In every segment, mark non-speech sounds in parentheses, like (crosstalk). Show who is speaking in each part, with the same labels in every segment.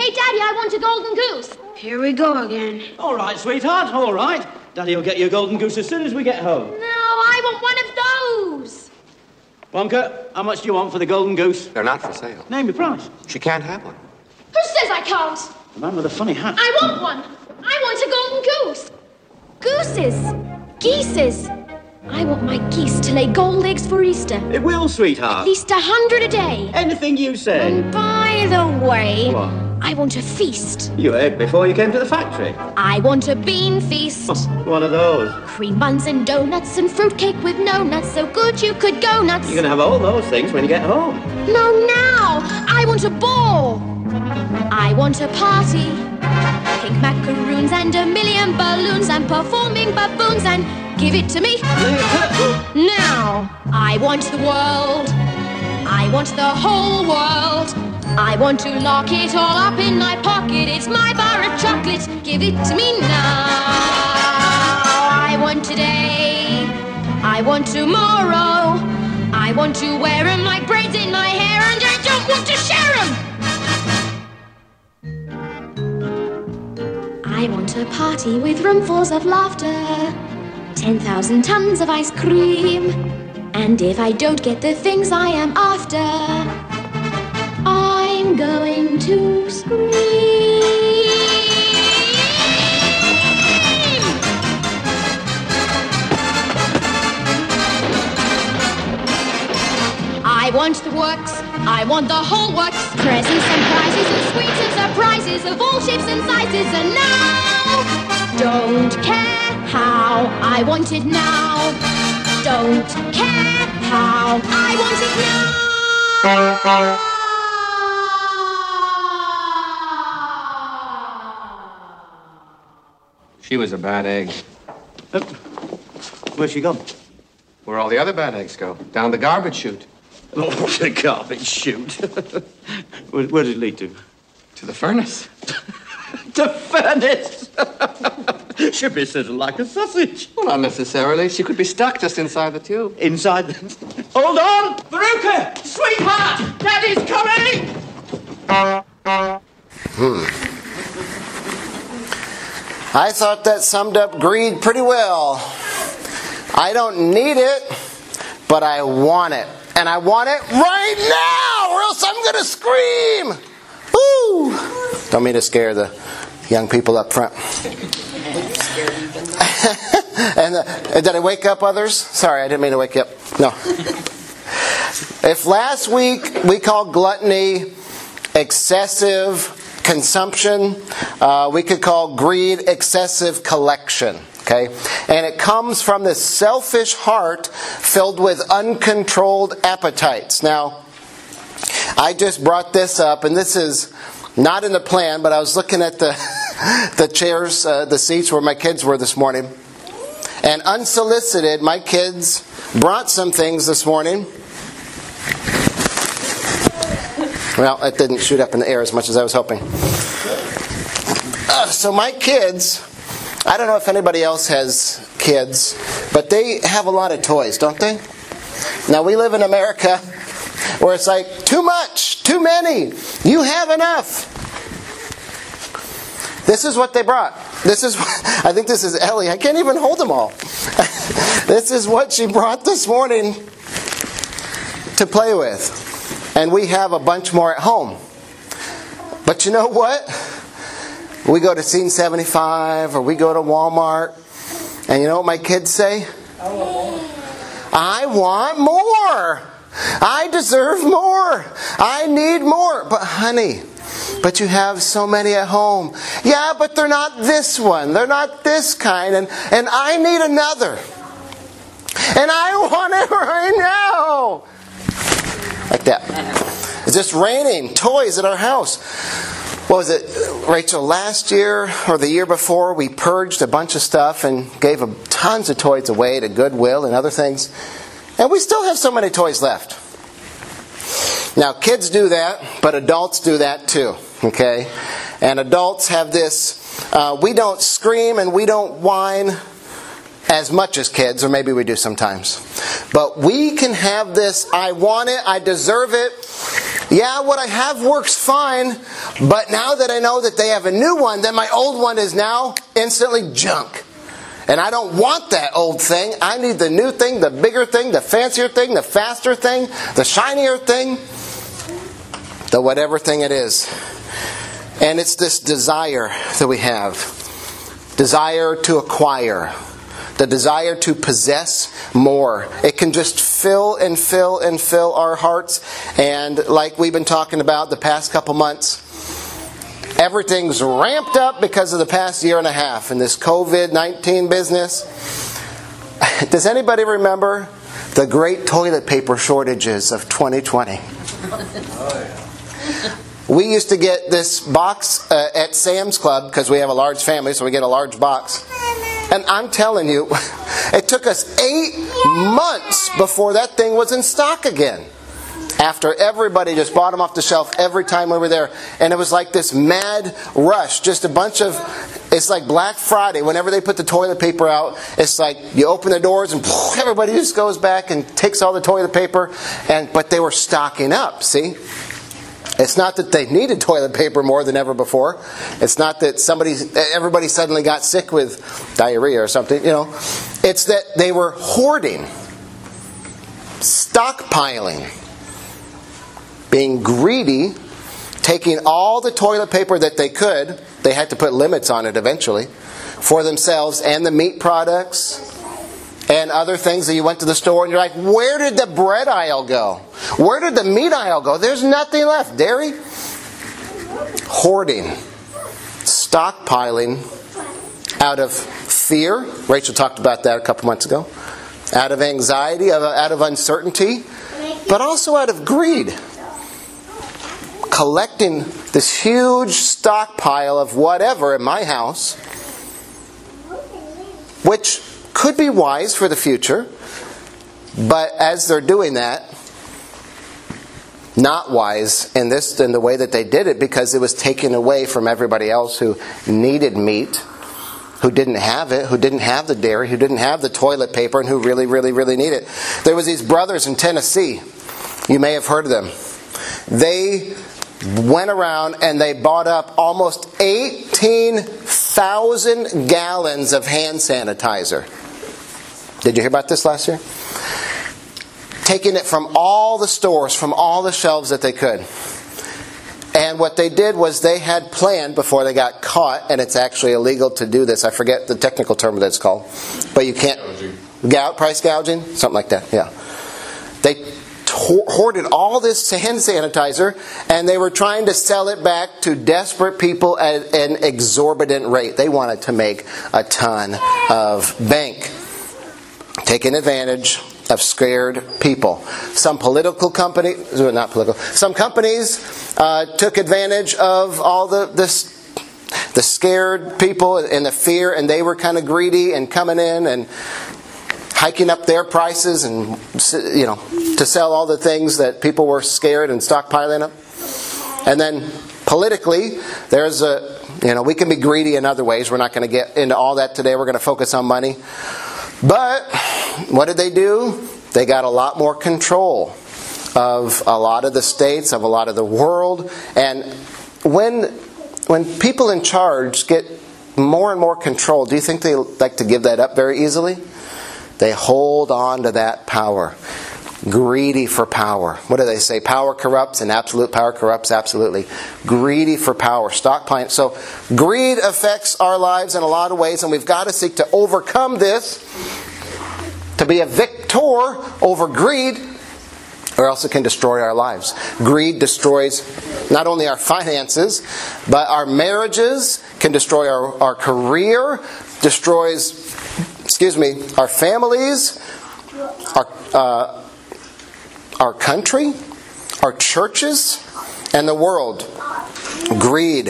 Speaker 1: Hey, Daddy, I want a golden goose.
Speaker 2: Here we go again.
Speaker 3: All right, sweetheart, all right. Daddy will get you a golden goose as soon as we get home.
Speaker 1: No, I want one of those.
Speaker 3: Wonka, how much do you want for the golden goose?
Speaker 4: They're not for sale.
Speaker 3: Name your price.
Speaker 4: She can't have one.
Speaker 1: Who says I can't?
Speaker 3: The man with the funny hat.
Speaker 1: I want one. I want a golden goose. Gooses. Geeses. I want my geese to lay gold eggs for Easter.
Speaker 3: It will, sweetheart.
Speaker 1: At least a hundred a day.
Speaker 3: Anything you say.
Speaker 1: And by the way,
Speaker 3: What?
Speaker 1: I want a feast.
Speaker 3: You ate before you came to the factory.
Speaker 1: I want a bean feast.
Speaker 3: Oh, one of those.
Speaker 1: Cream buns and donuts and fruitcake with no nuts, so good you could go nuts.
Speaker 3: You're going to have all those things when you get home.
Speaker 1: No, now! I want a ball! I want a party. Pink macaroons and a million balloons and performing baboons and give it to me. Now! I want the world. I want the whole world. I want to lock it all up in my pocket. It's my bar of chocolate. Give it to me now. I want today. I want tomorrow. I want to wear them like braids in my hair, and I don't want to share them. I want a party with roomfuls of laughter, 10,000 tons of ice cream. And if I don't get the things I am after, I'm going to scream. I want the works. I want the whole works. Presents and prizes and sweets and surprises of all shapes and sizes. And now, don't care how I want it now. Don't care how I want it now.
Speaker 4: She was a bad egg.
Speaker 3: Uh, where's she gone?
Speaker 4: Where all the other bad eggs go? Down the garbage chute.
Speaker 3: Oh, (laughs) the garbage chute. (laughs) where, where did it lead to?
Speaker 4: To the furnace. (laughs)
Speaker 3: The furnace! Should be sitting like a sausage.
Speaker 4: Well, not necessarily. She could be stuck just inside the tube.
Speaker 3: Inside the... Hold on! Veruca! Sweetheart! Daddy's coming!
Speaker 5: I thought that summed up greed pretty well. I don't need it, but I want it. And I want it right now, or else I'm going to scream. Don't mean to scare the young people up front. (laughs) and uh, did I wake up others? Sorry, I didn't mean to wake you up. No. If last week we called gluttony excessive consumption, uh, we could call greed excessive collection. Okay? And it comes from this selfish heart filled with uncontrolled appetites. Now, I just brought this up, and this is not in the plan, but I was looking at the, (laughs) the chairs, uh, the seats where my kids were this morning. And unsolicited, my kids brought some things this morning. Well, it didn't shoot up in the air as much as I was hoping. Uh, so, my kids, I don't know if anybody else has kids, but they have a lot of toys, don't they? Now, we live in America where it's like, too much, too many, you have enough. This is what they brought. This is, (laughs) I think this is Ellie. I can't even hold them all. (laughs) this is what she brought this morning to play with. And we have a bunch more at home. But you know what? We go to Scene 75 or we go to Walmart, and you know what my kids say? I want more. I deserve more. I need more. But, honey, but you have so many at home. Yeah, but they're not this one. They're not this kind. And, and I need another. And I want it (laughs) right now. Like that. It's just raining toys at our house. What was it, Rachel? Last year or the year before, we purged a bunch of stuff and gave tons of toys away to Goodwill and other things. And we still have so many toys left. Now, kids do that, but adults do that too, okay? And adults have this uh, we don't scream and we don't whine as much as kids, or maybe we do sometimes. But we can have this I want it, I deserve it, Yeah, what I have works fine, but now that I know that they have a new one, then my old one is now instantly junk. And I don't want that old thing. I need the new thing, the bigger thing, the fancier thing, the faster thing, the shinier thing, the whatever thing it is. And it's this desire that we have desire to acquire, the desire to possess more. It can just fill and fill and fill our hearts. And like we've been talking about the past couple months, everything's ramped up because of the past year and a half in this COVID 19 business. (laughs) Does anybody remember the great toilet paper shortages of 2020? (laughs) We used to get this box uh, at Sam's Club because we have a large family, so we get a large box. And I'm telling you, (laughs) it took us eight months before that thing was in stock again. After everybody just bought them off the shelf every time we were there. And it was like this mad rush. Just a bunch of, it's like Black Friday. Whenever they put the toilet paper out, it's like you open the doors and (laughs) everybody just goes back and takes all the toilet paper. And, but they were stocking up, see? It's not that they needed toilet paper more than ever before. It's not that somebody, everybody suddenly got sick with diarrhea or something, you know. It's that they were hoarding, stockpiling, being greedy, taking all the toilet paper that they could. They had to put limits on it eventually for themselves and the meat products and other things that you went to the store and you're like, where did the bread aisle go? Where did the meat aisle go? There's nothing left. Dairy? Hoarding, stockpiling out of fear. Rachel talked about that a couple months ago. Out of anxiety, out of uncertainty, but also out of greed. Collecting this huge stockpile of whatever in my house, which could be wise for the future, but as they're doing that, not wise in this in the way that they did it because it was taken away from everybody else who needed meat, who didn't have it, who didn't have the dairy, who didn't have the toilet paper, and who really, really, really need it. There was these brothers in Tennessee. You may have heard of them. They went around and they bought up almost 18,000 gallons of hand sanitizer. Did you hear about this last year? Taking it from all the stores, from all the shelves that they could. And what they did was they had planned before they got caught, and it's actually illegal to do this. I forget the technical term that it's called, but you can't. Gouging. price gouging, something like that. Yeah, they hoarded all this hand sanitizer, and they were trying to sell it back to desperate people at an exorbitant rate. They wanted to make a ton of bank taking advantage of scared people. Some political companies, not political, some companies uh, took advantage of all the this the scared people and the fear, and they were kind of greedy and coming in and hiking up their prices and you know to sell all the things that people were scared and stockpiling up. And then politically, there's a you know we can be greedy in other ways. We're not going to get into all that today. We're going to focus on money. But what did they do? They got a lot more control of a lot of the states, of a lot of the world. And when, when people in charge get more and more control, do you think they like to give that up very easily? They hold on to that power. Greedy for power. What do they say? Power corrupts, and absolute power corrupts absolutely. Greedy for power. Stockpiling. So, greed affects our lives in a lot of ways, and we've got to seek to overcome this to be a victor over greed, or else it can destroy our lives. Greed destroys not only our finances, but our marriages, can destroy our, our career, destroys, excuse me, our families, our, uh, our country, our churches, and the world. Greed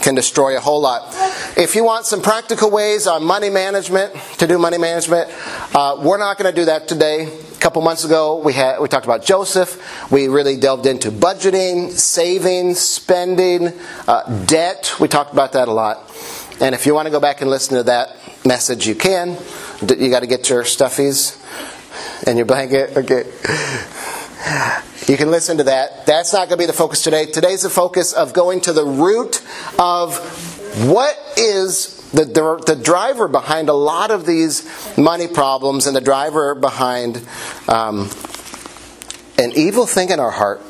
Speaker 5: can destroy a whole lot. If you want some practical ways on money management, to do money management, uh, we're not going to do that today. A couple months ago, we had we talked about Joseph. We really delved into budgeting, saving, spending, uh, debt. We talked about that a lot. And if you want to go back and listen to that message, you can. You got to get your stuffies and your blanket. (laughs) Okay. You can listen to that. That's not going to be the focus today. Today's the focus of going to the root of what is the, the, the driver behind a lot of these money problems and the driver behind um, an evil thing in our heart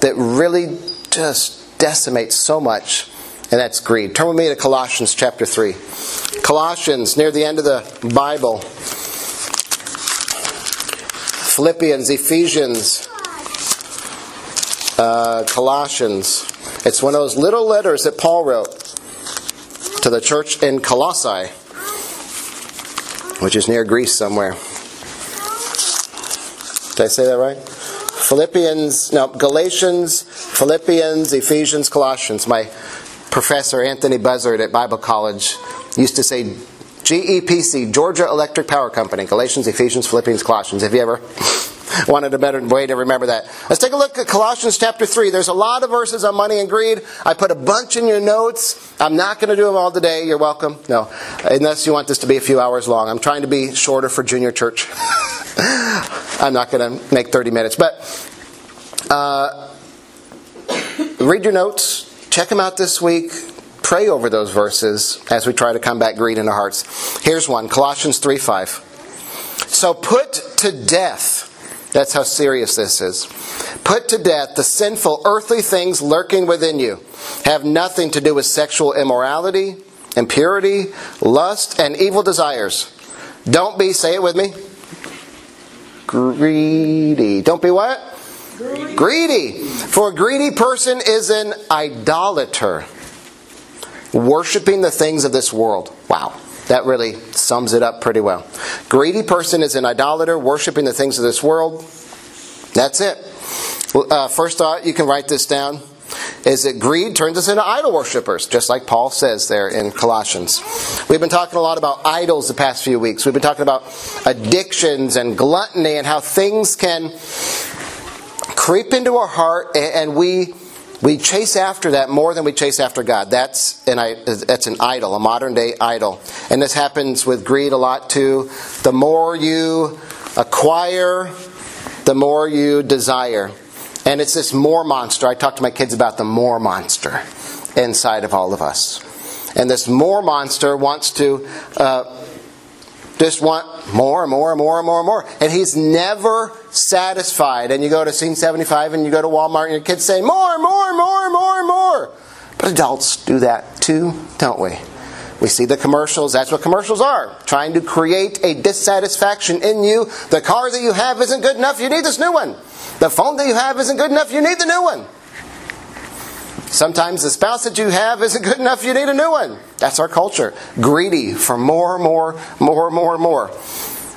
Speaker 5: that really just decimates so much, and that's greed. Turn with me to Colossians chapter 3. Colossians, near the end of the Bible. Philippians, Ephesians, uh, Colossians. It's one of those little letters that Paul wrote to the church in Colossae, which is near Greece somewhere. Did I say that right? Philippians, no, Galatians, Philippians, Ephesians, Colossians. My professor, Anthony Buzzard at Bible College, used to say GEPC, Georgia Electric Power Company, Galatians, Ephesians, Philippians, Colossians. Have you ever (laughs) wanted a better way to remember that? Let's take a look at Colossians chapter 3. There's a lot of verses on money and greed. I put a bunch in your notes. I'm not going to do them all today. You're welcome. No, unless you want this to be a few hours long. I'm trying to be shorter for junior church. (laughs) I'm not going to make 30 minutes. But uh, read your notes. Check them out this week pray over those verses as we try to combat greed in our hearts. Here's one Colossians 3 5. So put to death, that's how serious this is. Put to death the sinful earthly things lurking within you. Have nothing to do with sexual immorality, impurity, lust, and evil desires. Don't be, say it with me, greedy. Don't be what? Greedy. greedy. For a greedy person is an idolater worshiping the things of this world. Wow. That really sums it up pretty well. Greedy person is an idolater, worshiping the things of this world. That's it. Uh, first thought, you can write this down, is that greed turns us into idol worshippers, just like Paul says there in Colossians. We've been talking a lot about idols the past few weeks. We've been talking about addictions and gluttony and how things can creep into our heart and we we chase after that more than we chase after God. That's an, that's an idol, a modern day idol. And this happens with greed a lot too. The more you acquire, the more you desire. And it's this more monster. I talk to my kids about the more monster inside of all of us. And this more monster wants to uh, just want more and more and more and more and more. And he's never satisfied. And you go to Scene 75 and you go to Walmart and your kids say, more, more, more, more, more. But adults do that too, don't we? We see the commercials. That's what commercials are. Trying to create a dissatisfaction in you. The car that you have isn't good enough. You need this new one. The phone that you have isn't good enough. You need the new one. Sometimes the spouse that you have isn't good enough, you need a new one. That's our culture. Greedy for more, more, more, more, more.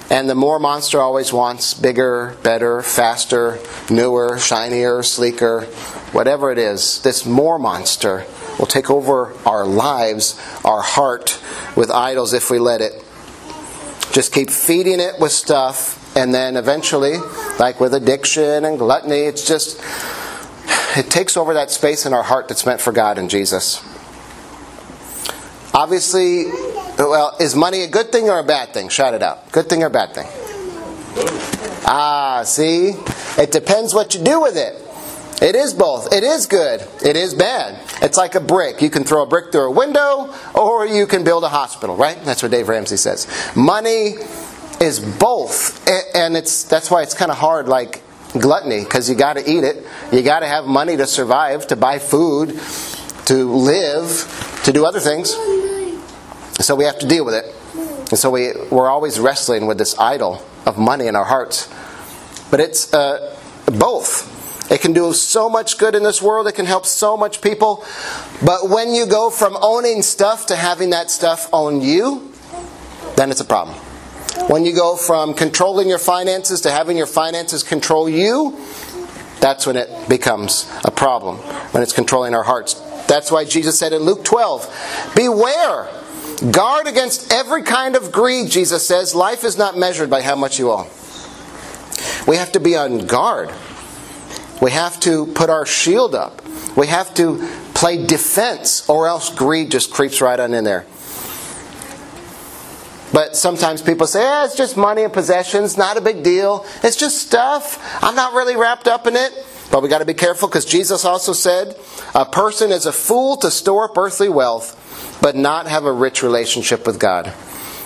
Speaker 5: And the more monster always wants bigger, better, faster, newer, shinier, sleeker, whatever it is. This more monster will take over our lives, our heart, with idols if we let it. Just keep feeding it with stuff, and then eventually, like with addiction and gluttony, it's just it takes over that space in our heart that's meant for God and Jesus. Obviously, well, is money a good thing or a bad thing? Shout it out. Good thing or bad thing? Ah, see? It depends what you do with it. It is both. It is good. It is bad. It's like a brick. You can throw a brick through a window or you can build a hospital, right? That's what Dave Ramsey says. Money is both. And it's that's why it's kind of hard like gluttony because you got to eat it. You got to have money to survive, to buy food, to live, to do other things. So we have to deal with it. And so we, we're always wrestling with this idol of money in our hearts. But it's uh, both. It can do so much good in this world, it can help so much people. But when you go from owning stuff to having that stuff own you, then it's a problem. When you go from controlling your finances to having your finances control you, that's when it becomes a problem, when it's controlling our hearts. That's why Jesus said in Luke 12, Beware, guard against every kind of greed, Jesus says. Life is not measured by how much you owe. We have to be on guard. We have to put our shield up. We have to play defense, or else greed just creeps right on in there. But sometimes people say, eh, it's just money and possessions, not a big deal. It's just stuff. I'm not really wrapped up in it. But we got to be careful because Jesus also said, a person is a fool to store up earthly wealth, but not have a rich relationship with God.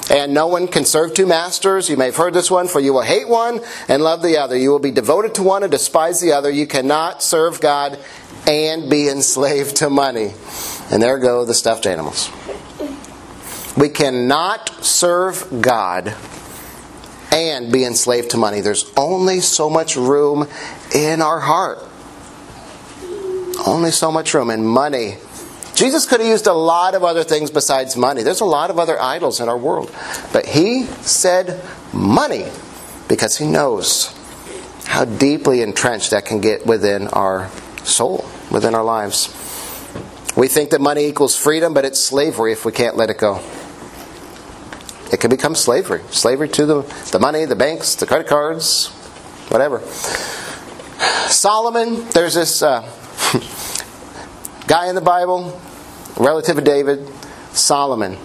Speaker 5: And no one can serve two masters. You may have heard this one, for you will hate one and love the other. You will be devoted to one and despise the other. You cannot serve God and be enslaved to money. And there go the stuffed animals. We cannot serve God and be enslaved to money. There's only so much room in our heart. Only so much room. And money. Jesus could have used a lot of other things besides money. There's a lot of other idols in our world. But he said money because he knows how deeply entrenched that can get within our soul, within our lives. We think that money equals freedom, but it's slavery if we can't let it go. It can become slavery. Slavery to the, the money, the banks, the credit cards, whatever. Solomon, there's this uh, (laughs) guy in the Bible, relative of David, Solomon.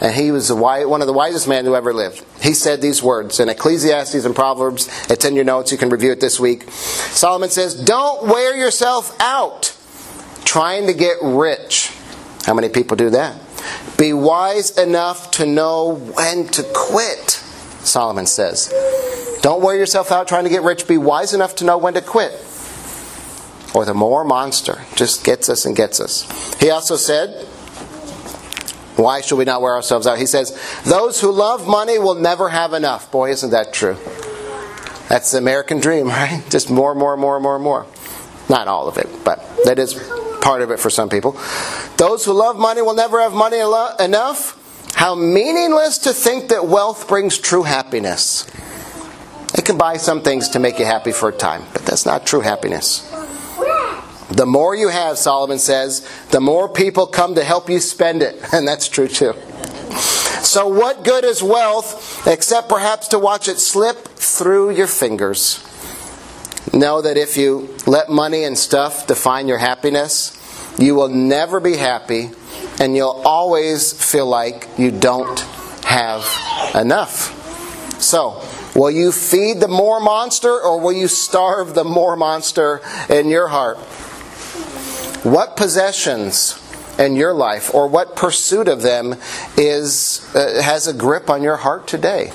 Speaker 5: And he was one of the wisest men who ever lived. He said these words in Ecclesiastes and Proverbs. It's in your notes. You can review it this week. Solomon says, Don't wear yourself out trying to get rich. How many people do that? Be wise enough to know when to quit, Solomon says. Don't wear yourself out trying to get rich. Be wise enough to know when to quit. Or the more monster just gets us and gets us. He also said, why should we not wear ourselves out? He says, Those who love money will never have enough. Boy, isn't that true? That's the American dream, (laughs) right? Just more, more, more, more, more. Not all of it, but that is part of it for some people. Those who love money will never have money enough. How meaningless to think that wealth brings true happiness. It can buy some things to make you happy for a time, but that's not true happiness. The more you have, Solomon says, the more people come to help you spend it. (laughs) And that's true too. So, what good is wealth except perhaps to watch it slip through your fingers? Know that if you let money and stuff define your happiness, you will never be happy and you'll always feel like you don't have enough. So, will you feed the more monster or will you starve the more monster in your heart? What possessions in your life or what pursuit of them is uh, has a grip on your heart today?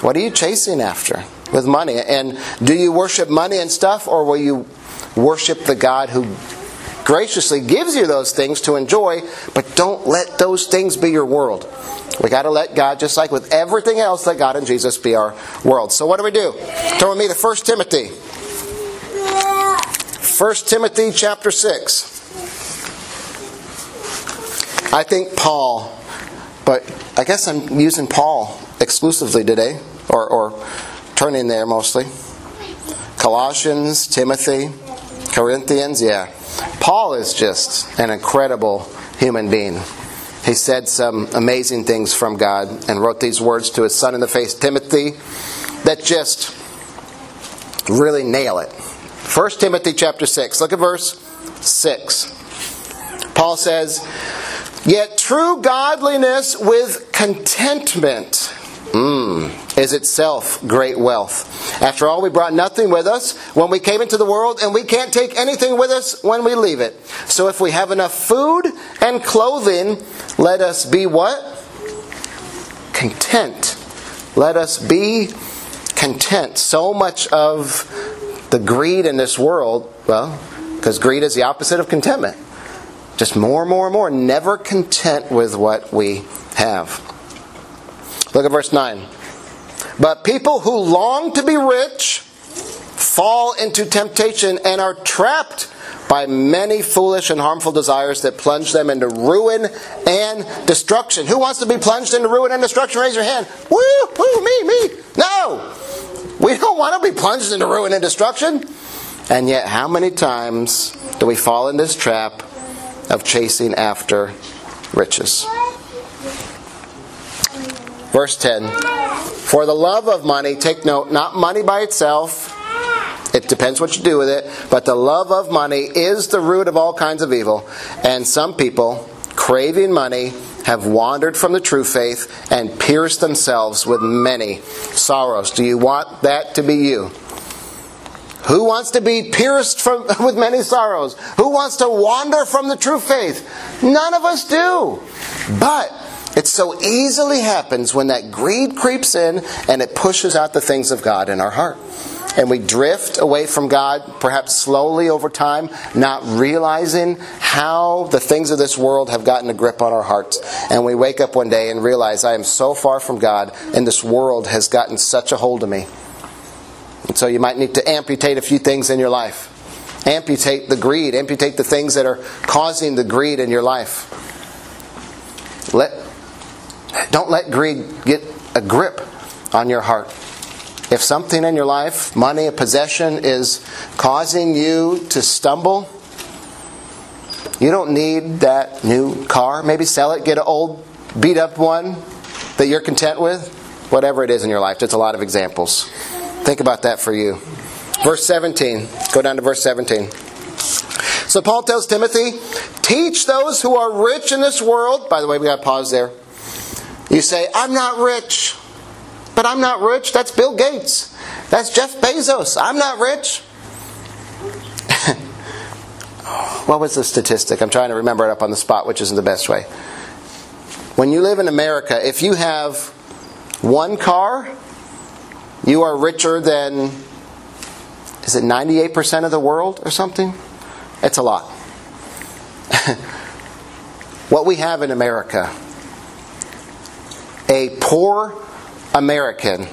Speaker 5: What are you chasing after with money? And do you worship money and stuff or will you worship the God who graciously gives you those things to enjoy, but don't let those things be your world. We got to let God, just like with everything else, let God and Jesus be our world. So what do we do? Turn with me to 1 Timothy. 1 Timothy chapter 6. I think Paul, but I guess I'm using Paul exclusively today, or, or turning there mostly. Colossians, Timothy, Corinthians, yeah. Paul is just an incredible human being. He said some amazing things from God and wrote these words to his son in the face, Timothy, that just really nail it. 1 Timothy chapter 6. Look at verse 6. Paul says, Yet true godliness with contentment mm, is itself great wealth. After all, we brought nothing with us when we came into the world, and we can't take anything with us when we leave it. So if we have enough food and clothing, let us be what? Content. Let us be content. So much of the greed in this world, well, because greed is the opposite of contentment. Just more and more and more, never content with what we have. Look at verse 9. But people who long to be rich fall into temptation and are trapped by many foolish and harmful desires that plunge them into ruin and destruction. Who wants to be plunged into ruin and destruction? Raise your hand. Woo, woo, me, me. No! We don't want to be plunged into ruin and destruction. And yet, how many times do we fall in this trap of chasing after riches? Verse 10 For the love of money, take note, not money by itself. It depends what you do with it, but the love of money is the root of all kinds of evil. And some people, craving money, have wandered from the true faith and pierced themselves with many sorrows. Do you want that to be you? Who wants to be pierced from, (laughs) with many sorrows? Who wants to wander from the true faith? None of us do. But it so easily happens when that greed creeps in and it pushes out the things of God in our heart. And we drift away from God, perhaps slowly over time, not realizing how the things of this world have gotten a grip on our hearts. And we wake up one day and realize, I am so far from God, and this world has gotten such a hold of me. And so you might need to amputate a few things in your life. Amputate the greed, amputate the things that are causing the greed in your life. Let, don't let greed get a grip on your heart. If something in your life, money, a possession, is causing you to stumble, you don't need that new car. Maybe sell it, get an old, beat up one that you're content with. Whatever it is in your life, just a lot of examples. Think about that for you. Verse 17. Go down to verse 17. So Paul tells Timothy, teach those who are rich in this world. By the way, we got to pause there. You say, I'm not rich. But I'm not rich. That's Bill Gates. That's Jeff Bezos. I'm not rich. (laughs) what was the statistic? I'm trying to remember it up on the spot, which isn't the best way. When you live in America, if you have one car, you are richer than, is it 98% of the world or something? It's a lot. (laughs) what we have in America, a poor American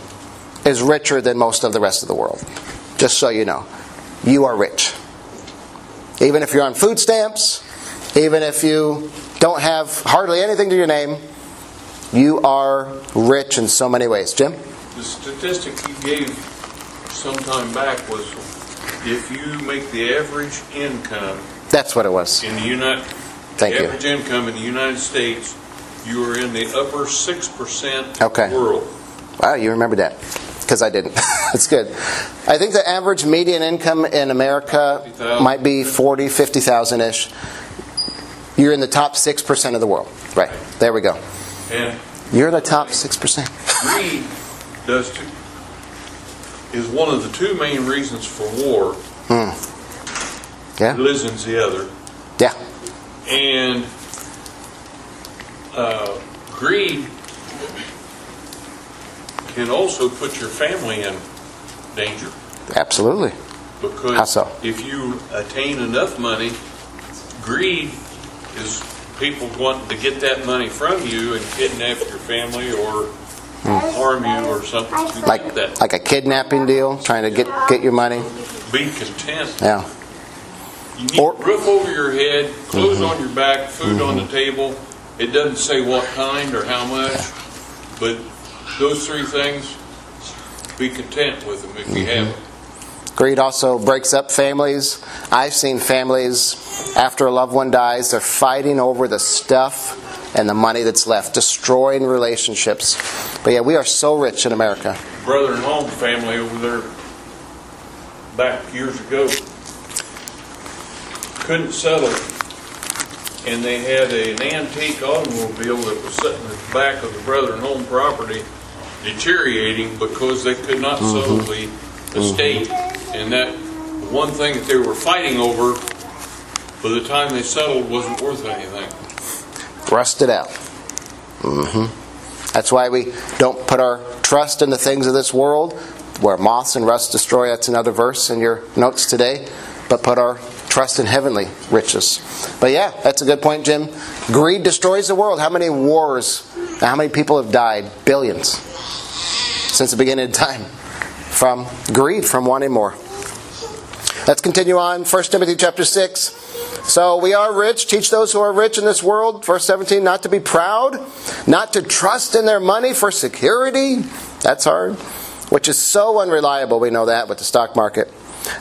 Speaker 5: is richer than most of the rest of the world. Just so you know. You are rich. Even if you're on food stamps, even if you don't have hardly anything to your name, you are rich in so many ways. Jim?
Speaker 2: The statistic you gave some time back was if you make the average income
Speaker 5: That's what it was.
Speaker 2: in the United,
Speaker 5: Thank
Speaker 2: the
Speaker 5: you.
Speaker 2: average income in the United States, you are in the upper six percent
Speaker 5: Okay.
Speaker 2: world.
Speaker 5: Wow, you remember that. Because I didn't. (laughs) That's good. I think the average median income in America
Speaker 2: 50,000.
Speaker 5: might be 40, 50,000 ish. You're in the top 6% of the world. Right. There we go.
Speaker 2: And
Speaker 5: You're the top 6%.
Speaker 2: greed does two, is one of the two main reasons for war. Hmm.
Speaker 5: Yeah?
Speaker 2: Religion's the other.
Speaker 5: Yeah.
Speaker 2: And uh, greed can also put your family in danger
Speaker 5: Absolutely.
Speaker 2: because
Speaker 5: so?
Speaker 2: if you attain enough money, greed is people wanting to get that money from you and kidnap your family or harm you or something.
Speaker 5: Like,
Speaker 2: that.
Speaker 5: like a kidnapping deal, trying to get, get your money.
Speaker 2: Be content.
Speaker 5: Yeah.
Speaker 2: You need
Speaker 5: Or- Mm-hmm.
Speaker 2: a roof over your head, clothes on your back, food on the table. It doesn't say what kind or how much, but those three things, be content with them if you
Speaker 5: Mm-hmm.
Speaker 2: have them.
Speaker 5: Greed also breaks up families. I've seen families, after a loved one dies, they're fighting over the stuff and the money that's left, destroying relationships. But yeah, we are so rich in America.
Speaker 2: Brother and home family over there back years ago couldn't settle, and they had an antique automobile that was sitting at the back of the brother and home property deteriorating because they could not settle the estate. And that one thing that they were fighting over, by the time they settled, wasn't worth anything.
Speaker 5: Rusted out. Mm-hmm. That's why we don't put our trust in the things of this world, where moths and rust destroy. That's another verse in your notes today. But put our trust in heavenly riches. But yeah, that's a good point, Jim. Greed destroys the world. How many wars, how many people have died? Billions. Since the beginning of time. From greed, from wanting more. Let's continue on. 1 Timothy chapter 6. So we are rich. Teach those who are rich in this world, verse 17, not to be proud, not to trust in their money for security. That's hard. Which is so unreliable. We know that with the stock market.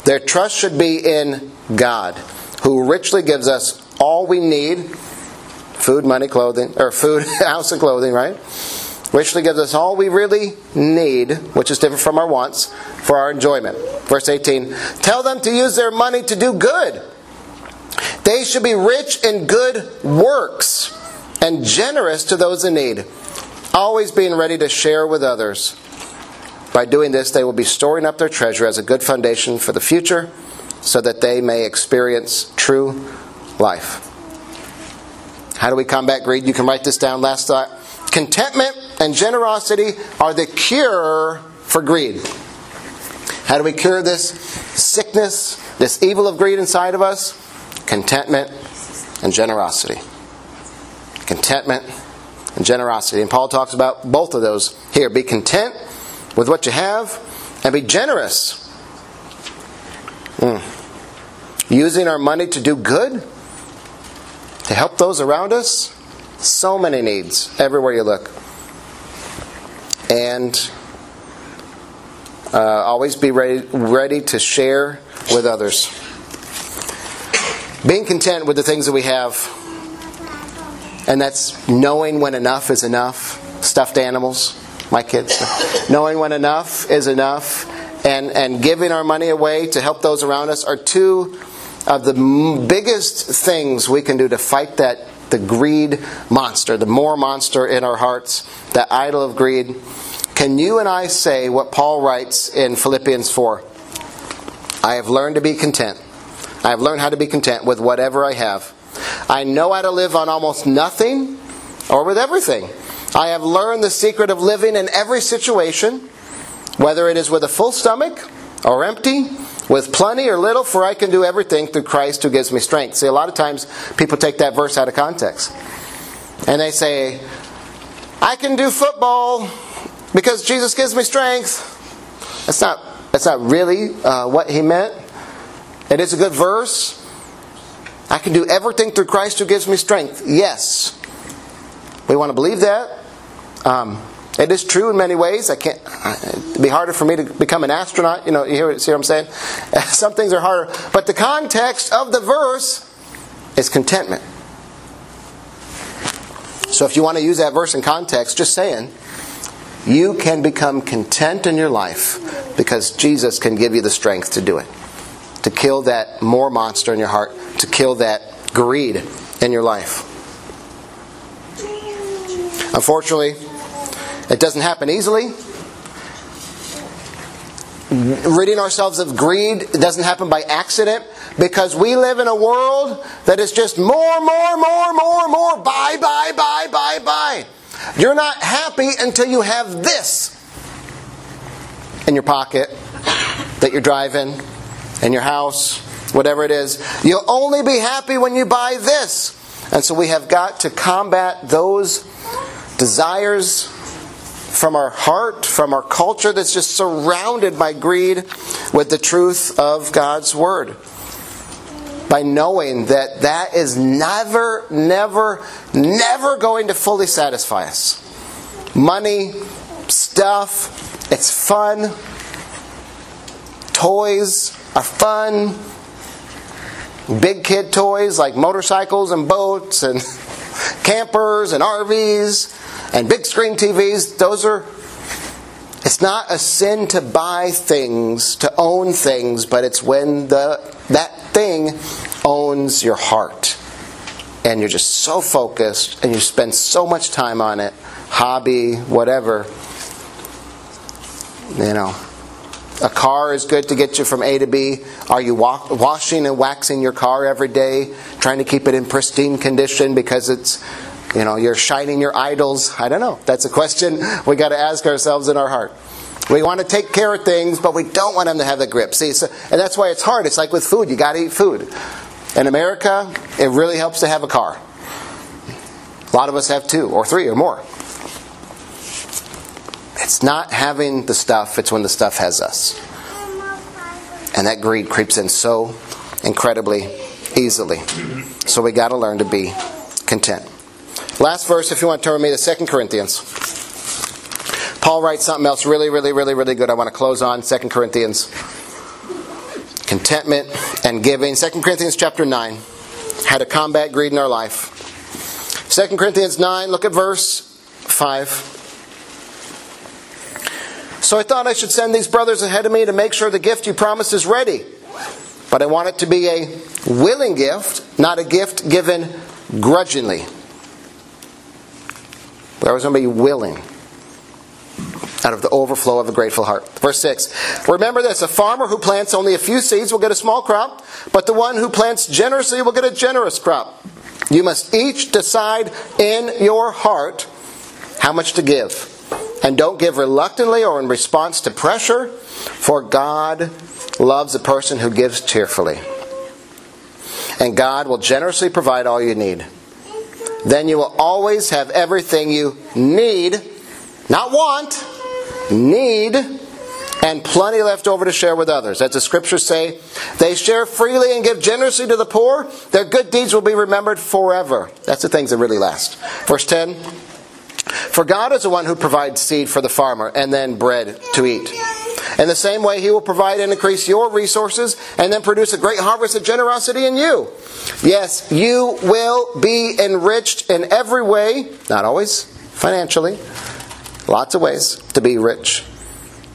Speaker 5: Their trust should be in God, who richly gives us all we need food, money, clothing, or food, (laughs) house, and clothing, right? Richly gives us all we really need, which is different from our wants, for our enjoyment. Verse 18 Tell them to use their money to do good. They should be rich in good works and generous to those in need, always being ready to share with others. By doing this, they will be storing up their treasure as a good foundation for the future so that they may experience true life. How do we combat greed? You can write this down last thought. Contentment and generosity are the cure for greed. How do we cure this sickness, this evil of greed inside of us? Contentment and generosity. Contentment and generosity. And Paul talks about both of those here. Be content with what you have and be generous. Mm. Using our money to do good to help those around us. So many needs everywhere you look. And uh, always be ready, ready to share with others. Being content with the things that we have, and that's knowing when enough is enough. Stuffed animals, my kids. knowing when enough is enough, and, and giving our money away to help those around us are two of the biggest things we can do to fight that the greed monster, the more monster in our hearts, that idol of greed. Can you and I say what Paul writes in Philippians 4? I have learned to be content. I have learned how to be content with whatever I have. I know how to live on almost nothing or with everything. I have learned the secret of living in every situation, whether it is with a full stomach or empty, with plenty or little, for I can do everything through Christ who gives me strength. See, a lot of times people take that verse out of context. And they say, I can do football because Jesus gives me strength. That's not, that's not really uh, what he meant. It is a good verse. I can do everything through Christ who gives me strength. Yes. We want to believe that. Um, it is true in many ways. I can't. It'd be harder for me to become an astronaut. You know, you hear, see what I'm saying? (laughs) Some things are harder, but the context of the verse is contentment. So, if you want to use that verse in context, just saying, you can become content in your life because Jesus can give you the strength to do it, to kill that more monster in your heart, to kill that greed in your life. Unfortunately, it doesn't happen easily. Ridding ourselves of greed doesn't happen by accident because we live in a world that is just more, more, more, more, more, buy, buy, buy, buy, buy. You're not happy until you have this in your pocket that you're driving, in your house, whatever it is. You'll only be happy when you buy this. And so we have got to combat those desires from our heart, from our culture that's just surrounded by greed with the truth of God's Word. By knowing that that is never, never, never going to fully satisfy us. Money, stuff, it's fun. Toys are fun. Big kid toys like motorcycles and boats and (laughs) campers and RVs and big screen TVs, those are it's not a sin to buy things, to own things, but it's when the that thing owns your heart. And you're just so focused and you spend so much time on it, hobby, whatever. You know, a car is good to get you from A to B. Are you wa- washing and waxing your car every day, trying to keep it in pristine condition because it's you know, you're shining your idols. I don't know. That's a question we got to ask ourselves in our heart. We want to take care of things, but we don't want them to have the grip. See, so, and that's why it's hard. It's like with food. You got to eat food. In America, it really helps to have a car. A lot of us have two or three or more. It's not having the stuff, it's when the stuff has us. And that greed creeps in so incredibly easily. So we got to learn to be content. Last verse, if you want to turn with me to 2 Corinthians. Paul writes something else really, really, really, really good. I want to close on 2 Corinthians. Contentment and giving. 2 Corinthians chapter 9. How to combat greed in our life. 2 Corinthians 9, look at verse 5. So I thought I should send these brothers ahead of me to make sure the gift you promised is ready. But I want it to be a willing gift, not a gift given grudgingly. Going to be willing out of the overflow of a grateful heart. Verse 6. Remember this a farmer who plants only a few seeds will get a small crop, but the one who plants generously will get a generous crop. You must each decide in your heart how much to give. And don't give reluctantly or in response to pressure, for God loves a person who gives cheerfully. And God will generously provide all you need. Then you will always have everything you need, not want, need, and plenty left over to share with others. As the scriptures say, they share freely and give generously to the poor. Their good deeds will be remembered forever. That's the things that really last. Verse 10 For God is the one who provides seed for the farmer and then bread to eat. In the same way, He will provide and increase your resources and then produce a great harvest of generosity in you. Yes, you will be enriched in every way, not always financially, lots of ways to be rich,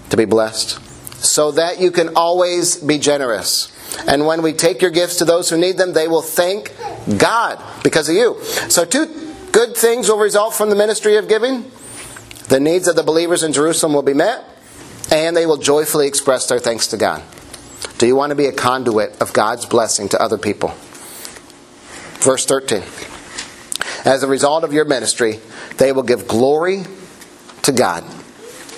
Speaker 5: to be blessed, so that you can always be generous. And when we take your gifts to those who need them, they will thank God because of you. So, two good things will result from the ministry of giving. The needs of the believers in Jerusalem will be met, and they will joyfully express their thanks to God. Do you want to be a conduit of God's blessing to other people? Verse 13. As a result of your ministry, they will give glory to God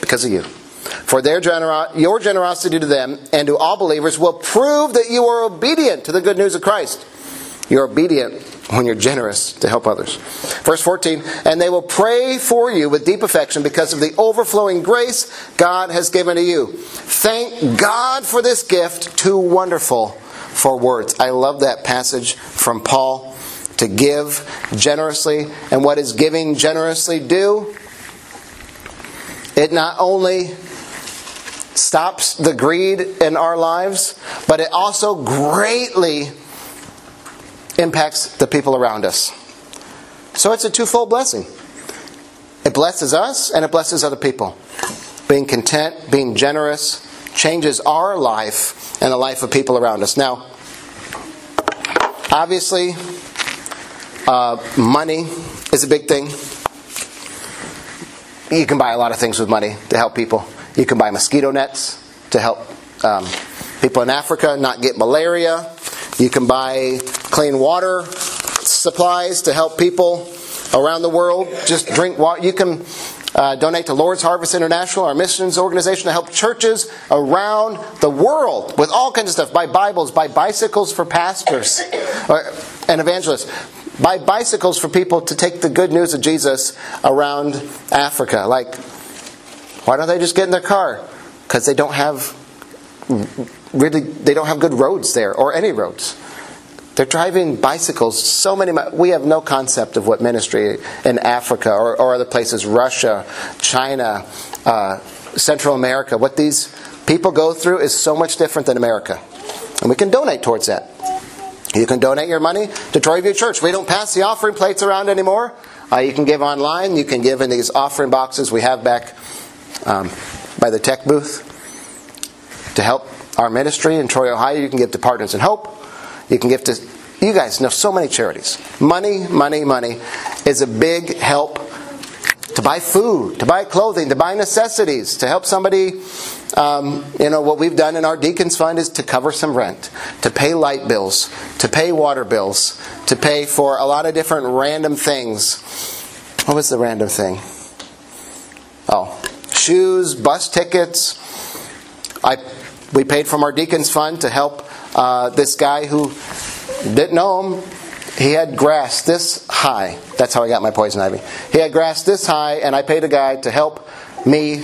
Speaker 5: because of you. For their genero- your generosity to them and to all believers will prove that you are obedient to the good news of Christ. You're obedient when you're generous to help others. Verse 14, and they will pray for you with deep affection because of the overflowing grace God has given to you. Thank God for this gift, too wonderful for words. I love that passage from Paul to give generously. And what does giving generously do? It not only stops the greed in our lives, but it also greatly impacts the people around us. So it's a twofold blessing. It blesses us and it blesses other people. Being content, being generous, changes our life and the life of people around us. Now, obviously, uh, money is a big thing. You can buy a lot of things with money to help people. You can buy mosquito nets to help um, people in Africa not get malaria. You can buy clean water supplies to help people around the world just drink water. You can uh, donate to Lord's Harvest International, our missions organization, to help churches around the world with all kinds of stuff. Buy Bibles, buy bicycles for pastors or, and evangelists. Buy bicycles for people to take the good news of Jesus around Africa. Like, why don't they just get in their car? Because they don't have really they don't have good roads there or any roads. They're driving bicycles. So many. We have no concept of what ministry in Africa or, or other places, Russia, China, uh, Central America, what these people go through is so much different than America, and we can donate towards that. You can donate your money to Troy View Church. We don't pass the offering plates around anymore. Uh, you can give online. You can give in these offering boxes we have back um, by the tech booth to help our ministry in Troy, Ohio. You can give to Partners in Hope. You can give to, you guys know so many charities. Money, money, money is a big help to buy food, to buy clothing, to buy necessities, to help somebody. Um, you know, what we've done in our Deacons Fund is to cover some rent, to pay light bills, to pay water bills, to pay for a lot of different random things. What was the random thing? Oh, shoes, bus tickets. I we paid from our Deacons Fund to help uh, this guy who didn't know him. He had grass this high. That's how I got my poison ivy. He had grass this high, and I paid a guy to help me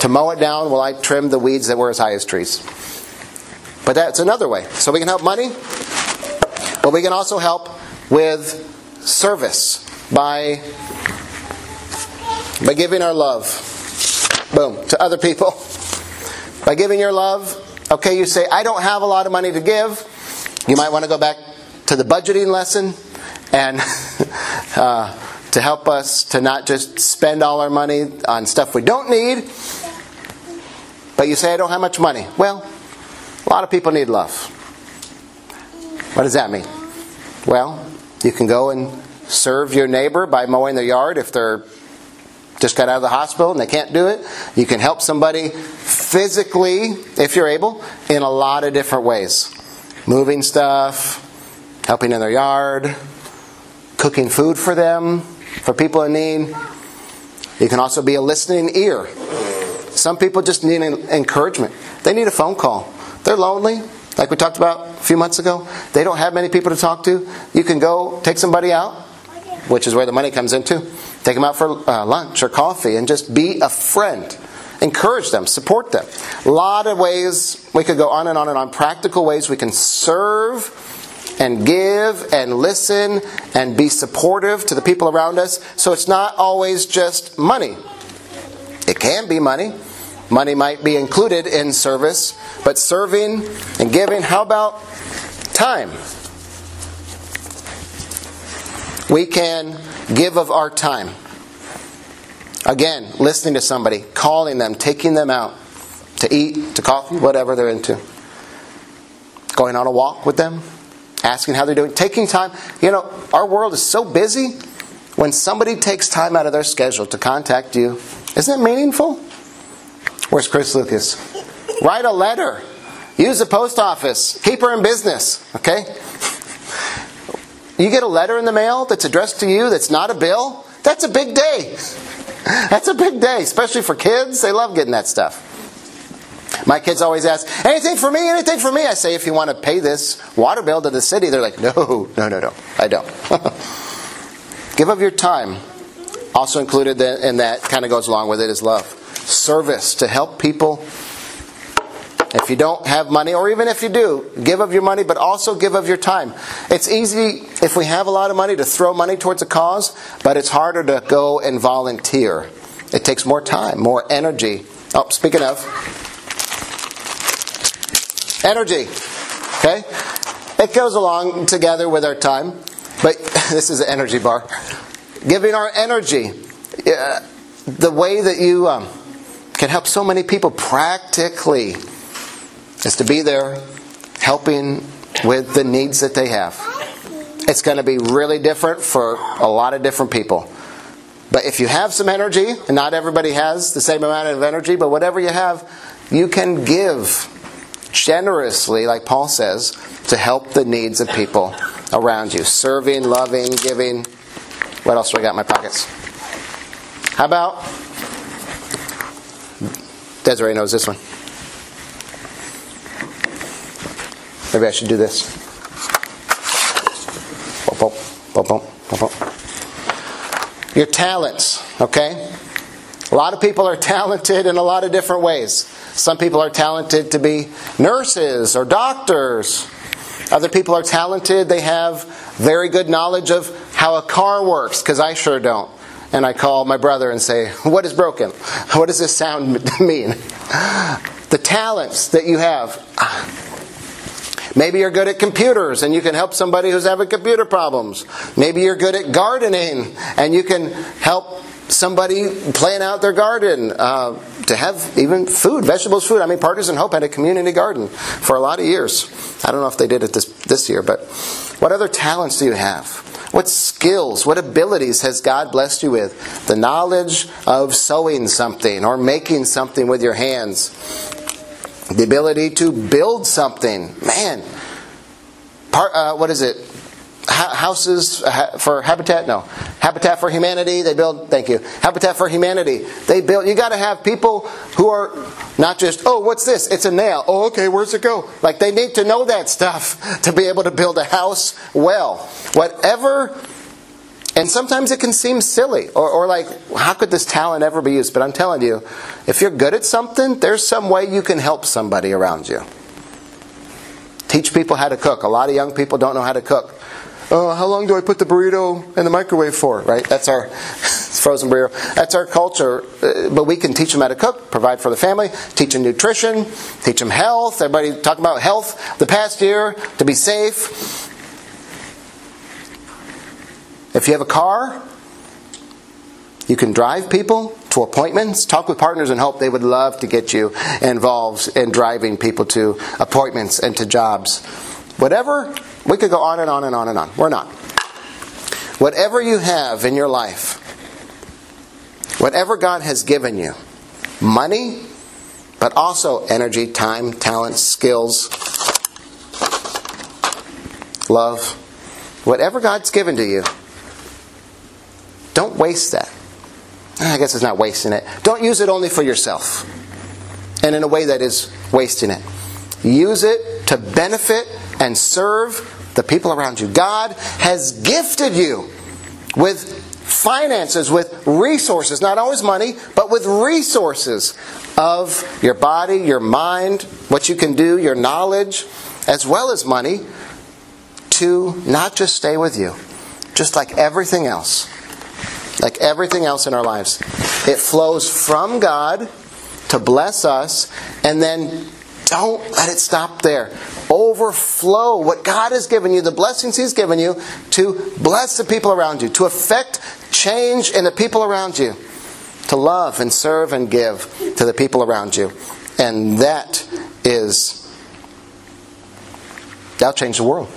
Speaker 5: to mow it down while I trimmed the weeds that were as high as trees. But that's another way. So we can help money, but we can also help with service by by giving our love. Boom, to other people. (laughs) By giving your love, okay, you say, I don't have a lot of money to give. You might want to go back to the budgeting lesson and (laughs) uh, to help us to not just spend all our money on stuff we don't need. But you say, I don't have much money. Well, a lot of people need love. What does that mean? Well, you can go and serve your neighbor by mowing their yard if they're just got out of the hospital and they can't do it. You can help somebody physically, if you're able, in a lot of different ways. Moving stuff, helping in their yard, cooking food for them, for people in need. You can also be a listening ear. Some people just need encouragement. They need a phone call. They're lonely, like we talked about a few months ago. They don't have many people to talk to. You can go take somebody out, which is where the money comes in too. Take them out for uh, lunch or coffee and just be a friend. Encourage them, support them. A lot of ways we could go on and on and on. Practical ways we can serve and give and listen and be supportive to the people around us. So it's not always just money. It can be money. Money might be included in service, but serving and giving, how about time? We can give of our time. Again, listening to somebody, calling them, taking them out to eat, to coffee, whatever they're into. Going on a walk with them, asking how they're doing, taking time. You know, our world is so busy. When somebody takes time out of their schedule to contact you, isn't it meaningful? Where's Chris Lucas? Write a letter. Use the post office. Keep her in business, okay? You get a letter in the mail that's addressed to you that's not a bill, that's a big day. That's a big day, especially for kids. They love getting that stuff. My kids always ask, anything for me, anything for me? I say, if you want to pay this water bill to the city, they're like, no, no, no, no, I don't. (laughs) Give of your time. Also included in that, kind of goes along with it, is love. Service to help people. If you don't have money, or even if you do, give of your money, but also give of your time. It's easy, if we have a lot of money, to throw money towards a cause, but it's harder to go and volunteer. It takes more time, more energy. Oh, speaking of, Energy. Okay? It goes along together with our time, but (laughs) this is an energy bar. Giving our energy. Uh, the way that you um, can help so many people practically is to be there helping with the needs that they have. It's going to be really different for a lot of different people. But if you have some energy, and not everybody has the same amount of energy, but whatever you have, you can give generously, like Paul says, to help the needs of people around you. Serving, loving, giving. What else do I got in my pockets? How about Desiree knows this one. Maybe I should do this. Your talents, okay? A lot of people are (laughs) talented in a lot of different ways. Some people are talented to be nurses or doctors. Other people are talented, they have very good knowledge of how a car works, because I sure don't. And I call my brother and say, (laughs) What is broken? What does this sound (laughs) mean? The talents that you have. Ah, Maybe you're good at computers and you can help somebody who's having computer problems. Maybe you're good at gardening and you can help somebody playing out their garden, uh, to have even food, vegetables, food. I mean, Partners in Hope had a community garden for a lot of years. I don't know if they did it this, this year, but what other talents do you have? What skills, what abilities has God blessed you with? The knowledge of sewing something or making something with your hands. The ability to build something. Man, part, uh, what is it? houses for Habitat? No. Habitat for Humanity, they build, thank you. Habitat for Humanity, they build, you got to have people who are not just, oh, what's this? It's a nail. Oh, okay, where's it go? Like they need to know that stuff (laughs) to be able to build a house well. Whatever, and sometimes it can seem silly or, or like, how could this talent ever be used? But I'm telling you, if you're good at something, there's some way you can help somebody around you. Teach people how to cook. A lot of young people don't know how to cook oh, how long do I put the burrito in the microwave for? Right? That's our (laughs) frozen burrito. That's our culture. Uh, but we can teach them how to cook, provide for the family, teach them nutrition, teach them health. Everybody talking about health the past year to be safe. If you have a car, you can drive people to appointments. Talk with Partners in Hope. They would love to get you involved in driving people to appointments and to jobs. Whatever we could go on and on and on and on. We're not. Whatever you have in your life, Whatever God has given you money, but also energy, time, talent, skills, love whatever God's given to you, don't waste that. Ah, I guess it's not wasting it. Don't use it only for yourself and in a way that is wasting it. Use it to benefit and serve the people around you. God has gifted you with finances, with resources, not always money, but with resources of your body, your mind, what you can do, your knowledge, as well as money, to not just stay with you, just like everything else. Like everything else in our lives. It flows from God to bless us, and then don't let it stop there. Overflow what God has given you, the blessings He's given you, to bless the people around you, to affect change in the people around you, to love and serve and give to the people around you. And that is, that'll change the world.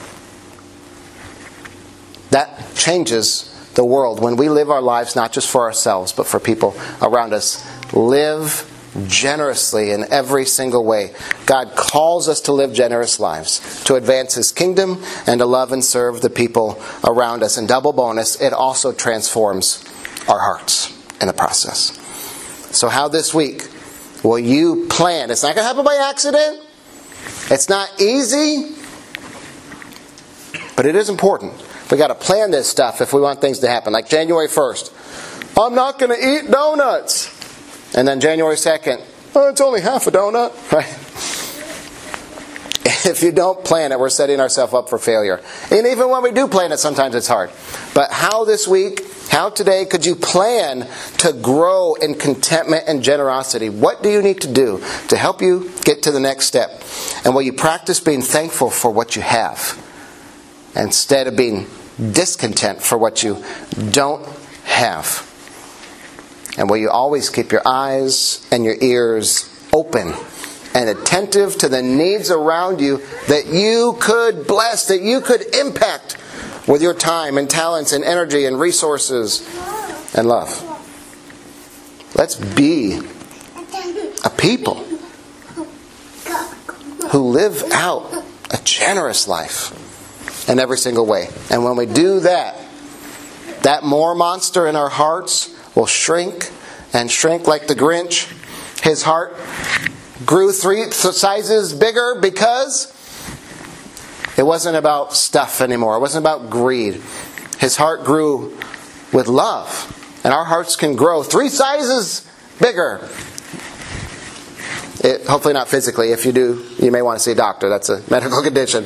Speaker 5: That changes the world when we live our lives not just for ourselves, but for people around us. Live generously in every single way. God calls us to live generous lives, to advance His kingdom, and to love and serve the people around us. And double bonus, it also transforms our hearts in the process. So, how this week will you plan? It's not going to happen by accident, it's not easy, but it is important. We got to plan this stuff if we want things to happen. Like January 1st, I'm not going to eat donuts. And then January 2nd, oh, it's only half a donut, (laughs) right? If you don't plan it, we're setting ourselves up for failure. And even when we do plan it, sometimes it's hard. But how this week, how today could you plan to grow in contentment and generosity? What do you need to do to help you get to the next step? And will you practice being thankful for what you have instead of being discontent for what you don't have? And will you always keep your eyes and your ears open and attentive to the needs around you that you could bless, that you could impact with your time and talents and energy and resources and love? Let's be a people who live out a generous life in every single way. And when we do that, that more monster in our hearts will shrink and shrink like the Grinch. His heart grew three sizes bigger because it wasn't about stuff anymore. It wasn't about greed. His heart grew with love. And our hearts can grow three sizes bigger. It, hopefully, not physically. If you do, you may want to see a doctor. That's a (laughs) medical condition.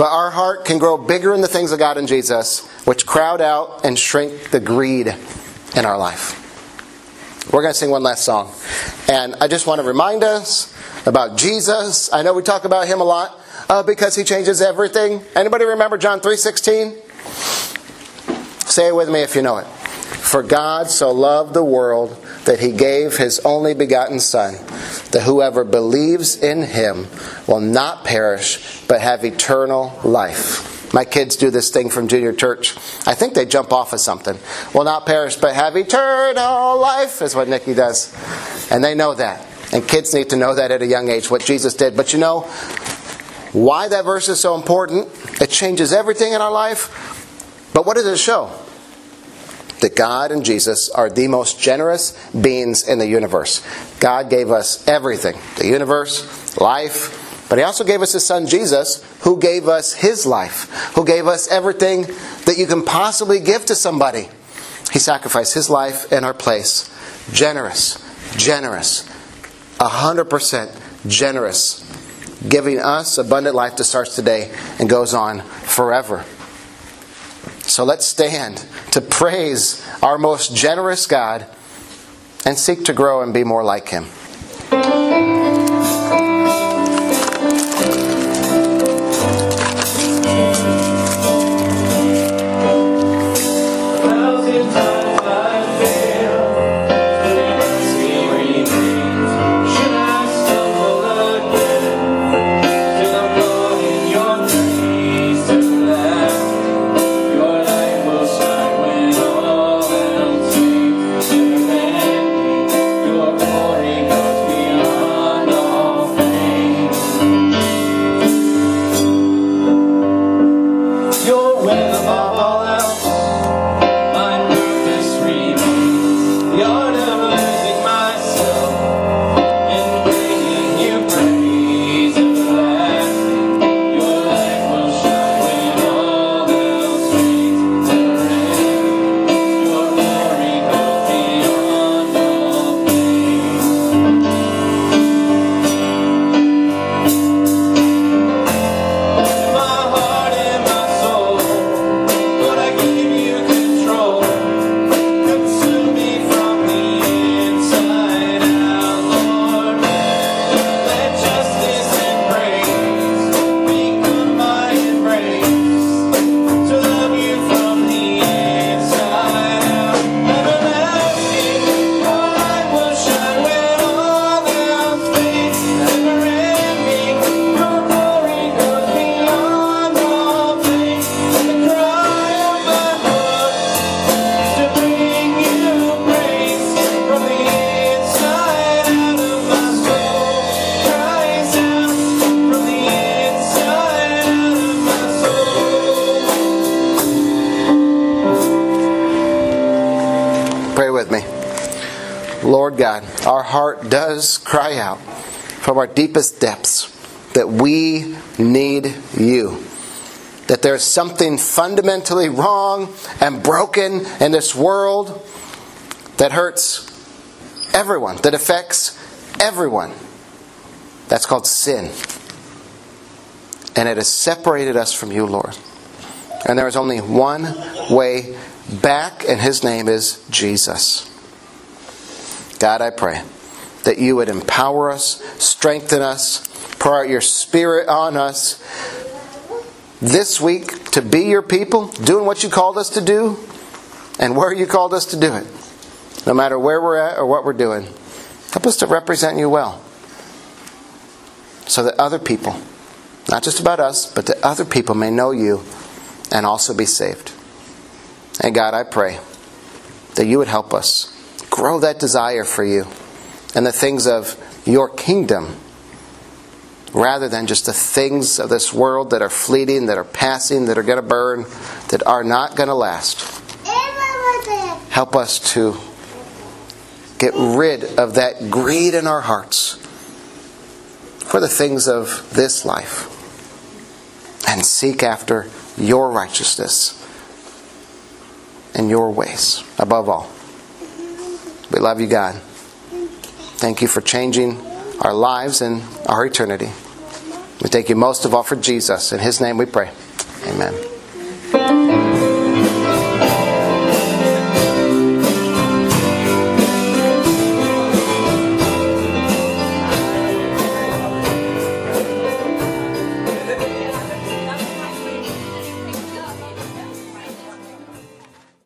Speaker 5: But our heart can grow bigger in the things of God and Jesus, which crowd out and shrink the greed in our life. We're going to sing one last song. And I just want to remind us about Jesus. I know we talk about him a lot uh, because he changes everything. Anybody remember John 3:16? Say it with me if you know it. For God so loved the world that he gave his only begotten son that whoever believes in him will not perish but have eternal life. My kids do this thing from junior church. I think they jump off of something. Will not perish, but have eternal life, is what Nikki does. And they know that. And kids need to know that at a young age, what Jesus did. But you know why that verse is so important? It changes everything in our life. But what does it show? That God and Jesus are the most generous beings in the universe. God gave us everything the universe, life, but He also gave us His Son Jesus, who gave us His life, who gave us everything that you can possibly give to somebody. He sacrificed His life in our place. Generous, generous, 100% generous, giving us abundant life that starts today and goes on forever. So let's stand to praise our most generous God and seek to grow and be more like Him. From our deepest depths that we need you. That there's something fundamentally wrong and broken in this world that hurts everyone, that affects everyone. That's called sin. And it has separated us from you, Lord. And there is only one way back, and his name is Jesus. God, I pray that you would empower us, strengthen us, pour out your spirit on us this week to be your people, doing what you called us to do, and where you called us to do it. No matter where we're at or what we're doing, help us to represent you well. So that other people, not just about us, but that other people may know you and also be saved. And God, I pray that you would help us grow that desire for you and the things of your kingdom rather than just the things of this world that are fleeting, that are passing, that are going to burn, that are not going to last. Help us to get rid of that greed in our hearts for the things of this life and seek after your righteousness and your ways above all. We love you, God. Thank you for changing our lives and our eternity. We thank you most of all for Jesus. In his name we pray. Amen.